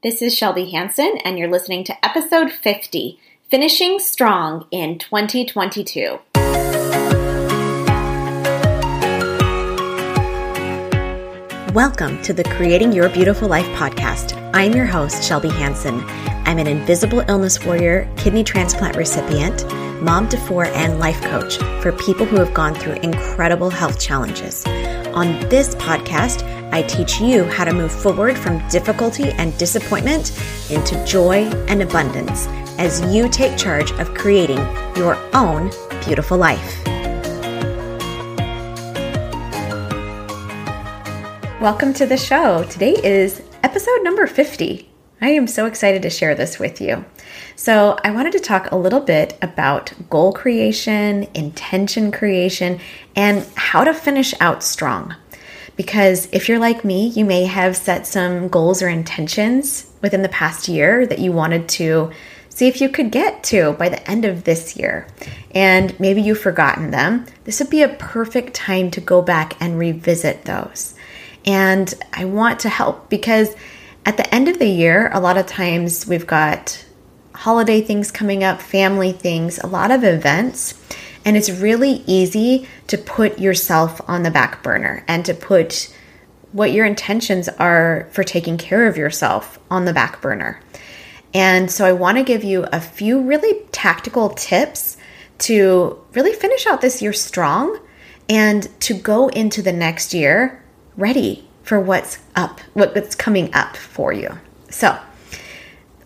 This is Shelby Hanson, and you're listening to episode 50 Finishing Strong in 2022. Welcome to the Creating Your Beautiful Life podcast. I'm your host, Shelby Hanson. I'm an invisible illness warrior, kidney transplant recipient, mom to four, and life coach for people who have gone through incredible health challenges. On this podcast, I teach you how to move forward from difficulty and disappointment into joy and abundance as you take charge of creating your own beautiful life. Welcome to the show. Today is episode number 50. I am so excited to share this with you. So, I wanted to talk a little bit about goal creation, intention creation, and how to finish out strong. Because if you're like me, you may have set some goals or intentions within the past year that you wanted to see if you could get to by the end of this year. And maybe you've forgotten them. This would be a perfect time to go back and revisit those. And I want to help because at the end of the year, a lot of times we've got holiday things coming up, family things, a lot of events. And it's really easy to put yourself on the back burner and to put what your intentions are for taking care of yourself on the back burner. And so I want to give you a few really tactical tips to really finish out this year strong and to go into the next year ready for what's up, what's coming up for you. So,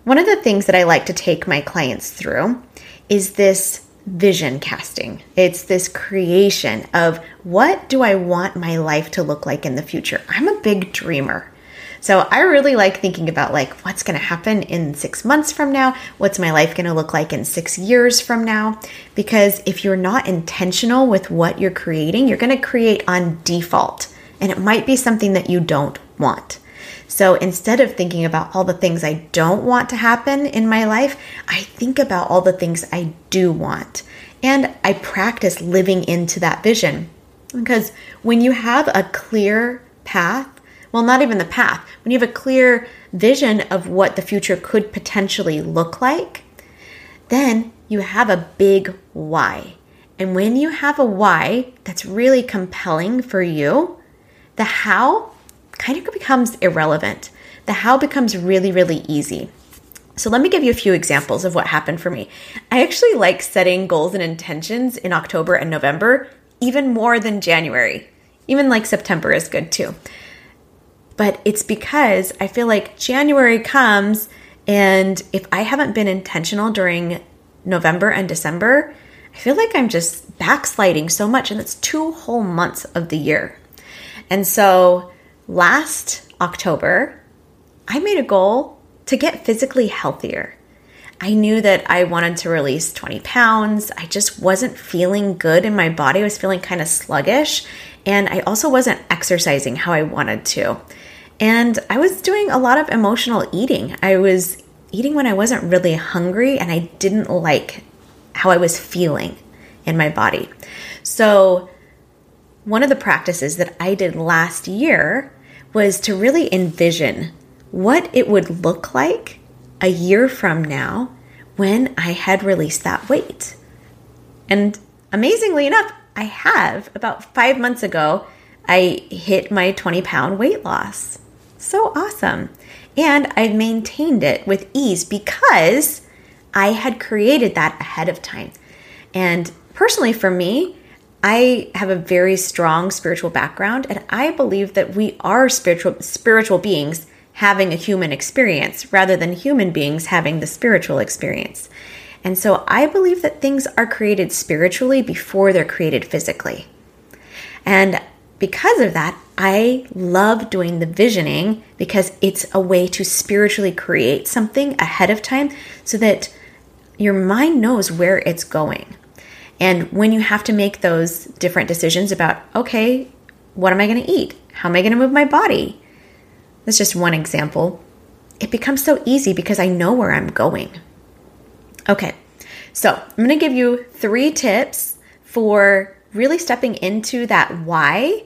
one of the things that I like to take my clients through is this vision casting. It's this creation of what do I want my life to look like in the future? I'm a big dreamer. So I really like thinking about like what's going to happen in 6 months from now? What's my life going to look like in 6 years from now? Because if you're not intentional with what you're creating, you're going to create on default. And it might be something that you don't want. So instead of thinking about all the things I don't want to happen in my life, I think about all the things I do want. And I practice living into that vision. Because when you have a clear path, well, not even the path, when you have a clear vision of what the future could potentially look like, then you have a big why. And when you have a why that's really compelling for you, the how kind of becomes irrelevant. The how becomes really, really easy. So, let me give you a few examples of what happened for me. I actually like setting goals and intentions in October and November even more than January. Even like September is good too. But it's because I feel like January comes, and if I haven't been intentional during November and December, I feel like I'm just backsliding so much, and it's two whole months of the year. And so, last October, I made a goal to get physically healthier. I knew that I wanted to release 20 pounds. I just wasn't feeling good in my body. I was feeling kind of sluggish. And I also wasn't exercising how I wanted to. And I was doing a lot of emotional eating. I was eating when I wasn't really hungry and I didn't like how I was feeling in my body. So, one of the practices that I did last year was to really envision what it would look like a year from now when I had released that weight. And amazingly enough, I have. About five months ago, I hit my 20 pound weight loss. So awesome. And I maintained it with ease because I had created that ahead of time. And personally, for me, I have a very strong spiritual background and I believe that we are spiritual spiritual beings having a human experience rather than human beings having the spiritual experience. And so I believe that things are created spiritually before they're created physically. And because of that, I love doing the visioning because it's a way to spiritually create something ahead of time so that your mind knows where it's going. And when you have to make those different decisions about, okay, what am I going to eat? How am I going to move my body? That's just one example. It becomes so easy because I know where I'm going. Okay, so I'm going to give you three tips for really stepping into that why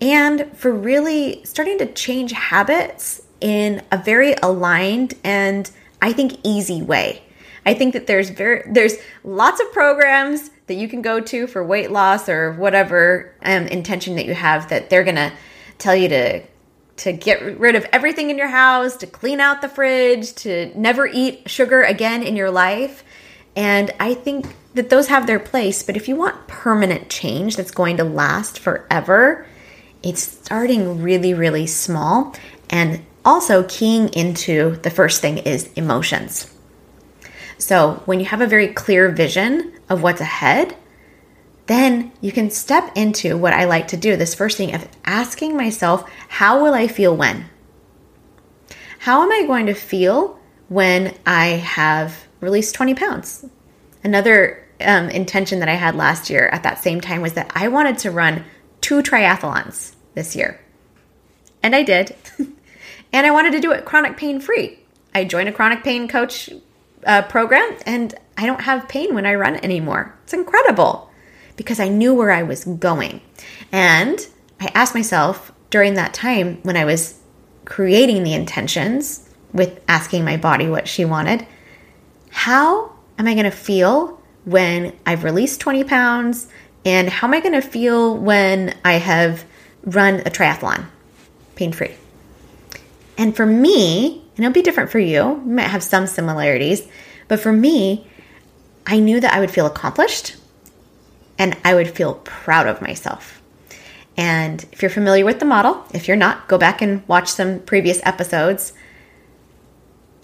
and for really starting to change habits in a very aligned and I think easy way. I think that there's very there's lots of programs that you can go to for weight loss or whatever um, intention that you have that they're gonna tell you to to get rid of everything in your house, to clean out the fridge, to never eat sugar again in your life. And I think that those have their place, but if you want permanent change that's going to last forever, it's starting really, really small and also keying into the first thing is emotions. So, when you have a very clear vision of what's ahead, then you can step into what I like to do this first thing of asking myself, how will I feel when? How am I going to feel when I have released 20 pounds? Another um, intention that I had last year at that same time was that I wanted to run two triathlons this year. And I did. and I wanted to do it chronic pain free. I joined a chronic pain coach uh, program and I don't have pain when I run anymore. It's incredible because I knew where I was going. And I asked myself during that time when I was creating the intentions with asking my body what she wanted, how am I going to feel when I've released 20 pounds? And how am I going to feel when I have run a triathlon pain free? And for me, and it'll be different for you, you might have some similarities, but for me, I knew that I would feel accomplished and I would feel proud of myself. And if you're familiar with the model, if you're not, go back and watch some previous episodes.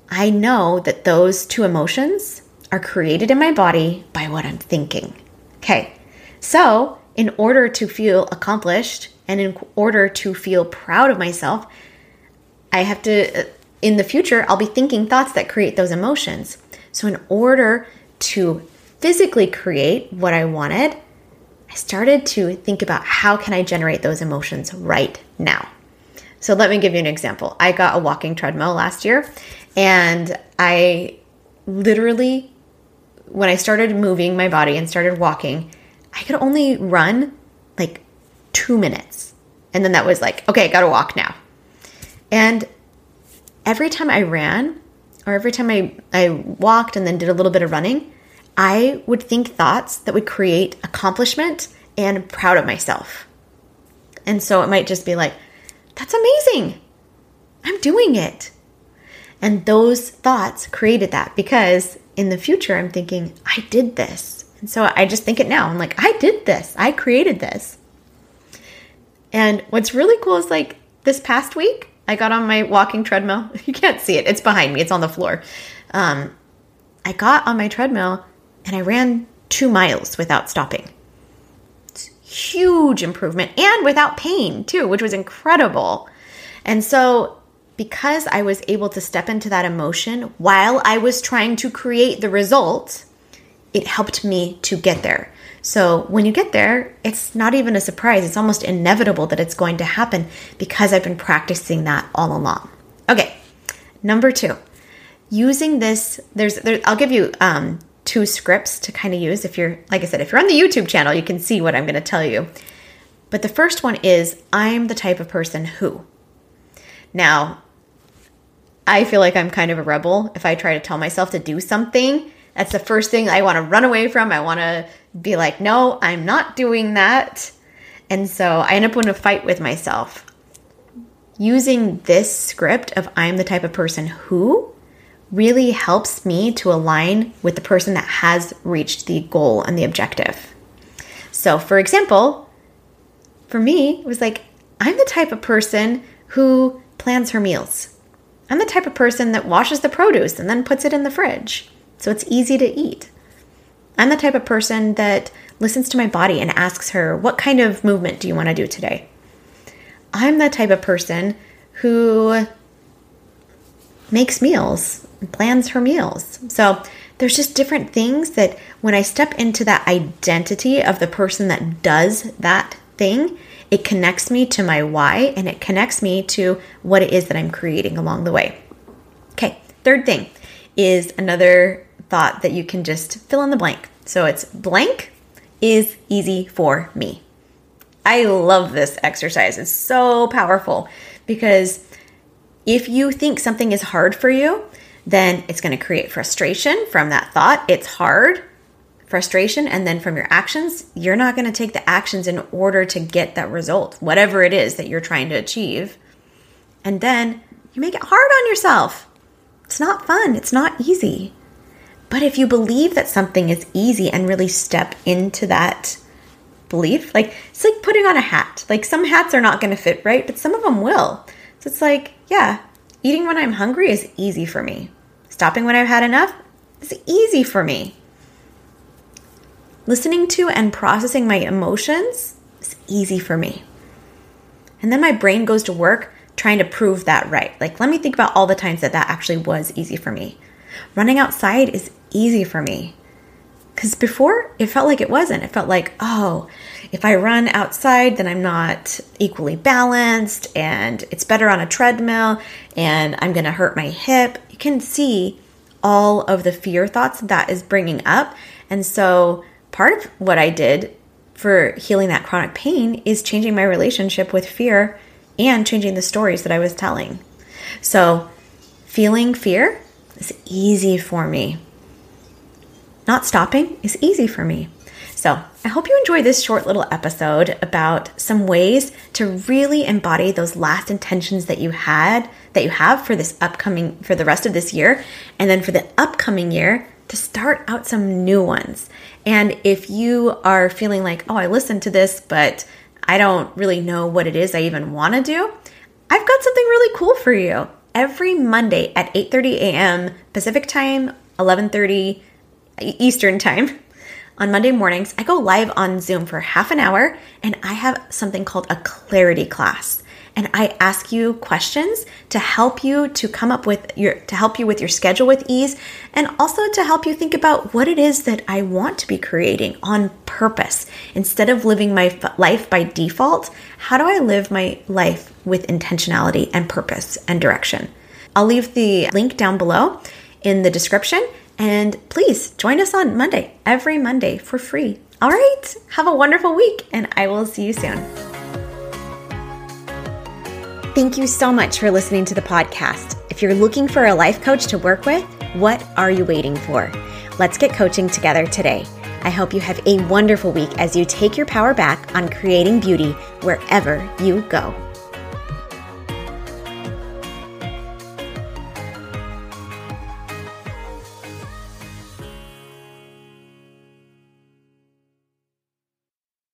I know that those two emotions are created in my body by what I'm thinking. Okay, so in order to feel accomplished and in order to feel proud of myself, I have to, uh, in the future, I'll be thinking thoughts that create those emotions. So, in order to physically create what I wanted, I started to think about how can I generate those emotions right now. So let me give you an example. I got a walking treadmill last year and I literally when I started moving my body and started walking, I could only run like 2 minutes. And then that was like, okay, I got to walk now. And every time I ran or every time I I walked and then did a little bit of running, I would think thoughts that would create accomplishment and proud of myself. And so it might just be like, that's amazing. I'm doing it. And those thoughts created that because in the future, I'm thinking, I did this. And so I just think it now. I'm like, I did this. I created this. And what's really cool is like this past week, I got on my walking treadmill. You can't see it, it's behind me, it's on the floor. Um, I got on my treadmill and I ran two miles without stopping. It's huge improvement and without pain too, which was incredible. And so, because I was able to step into that emotion while I was trying to create the result, it helped me to get there. So when you get there, it's not even a surprise. It's almost inevitable that it's going to happen because I've been practicing that all along. Okay, number two, using this. There's, there, I'll give you um, two scripts to kind of use. If you're, like I said, if you're on the YouTube channel, you can see what I'm going to tell you. But the first one is I'm the type of person who. Now, I feel like I'm kind of a rebel if I try to tell myself to do something. That's the first thing I want to run away from. I want to be like, no, I'm not doing that. And so I end up in a fight with myself. Using this script of I'm the type of person who really helps me to align with the person that has reached the goal and the objective. So, for example, for me, it was like, I'm the type of person who plans her meals. I'm the type of person that washes the produce and then puts it in the fridge so it's easy to eat. I'm the type of person that listens to my body and asks her, What kind of movement do you want to do today? I'm the type of person who makes meals plans her meals. So there's just different things that when I step into that identity of the person that does that thing, it connects me to my why and it connects me to what it is that I'm creating along the way. Okay, third thing is another thought that you can just fill in the blank. So it's blank is easy for me. I love this exercise. It's so powerful because If you think something is hard for you, then it's going to create frustration from that thought. It's hard, frustration, and then from your actions, you're not going to take the actions in order to get that result, whatever it is that you're trying to achieve. And then you make it hard on yourself. It's not fun, it's not easy. But if you believe that something is easy and really step into that belief, like it's like putting on a hat. Like some hats are not going to fit right, but some of them will. So it's like, yeah, eating when I'm hungry is easy for me. Stopping when I've had enough is easy for me. Listening to and processing my emotions is easy for me. And then my brain goes to work trying to prove that right. Like, let me think about all the times that that actually was easy for me. Running outside is easy for me. Because before, it felt like it wasn't. It felt like, oh, if I run outside, then I'm not equally balanced, and it's better on a treadmill, and I'm going to hurt my hip. You can see all of the fear thoughts that is bringing up. And so, part of what I did for healing that chronic pain is changing my relationship with fear and changing the stories that I was telling. So, feeling fear is easy for me. Not stopping is easy for me. So, I hope you enjoy this short little episode about some ways to really embody those last intentions that you had, that you have for this upcoming, for the rest of this year, and then for the upcoming year to start out some new ones. And if you are feeling like, oh, I listened to this, but I don't really know what it is I even want to do, I've got something really cool for you. Every Monday at 8:30 a.m. Pacific time, 11:30 Eastern time, on Monday mornings, I go live on Zoom for half an hour and I have something called a clarity class. And I ask you questions to help you to come up with your, to help you with your schedule with ease and also to help you think about what it is that I want to be creating on purpose. Instead of living my life by default, how do I live my life with intentionality and purpose and direction? I'll leave the link down below in the description and please join us on Monday, every Monday for free. All right, have a wonderful week, and I will see you soon. Thank you so much for listening to the podcast. If you're looking for a life coach to work with, what are you waiting for? Let's get coaching together today. I hope you have a wonderful week as you take your power back on creating beauty wherever you go.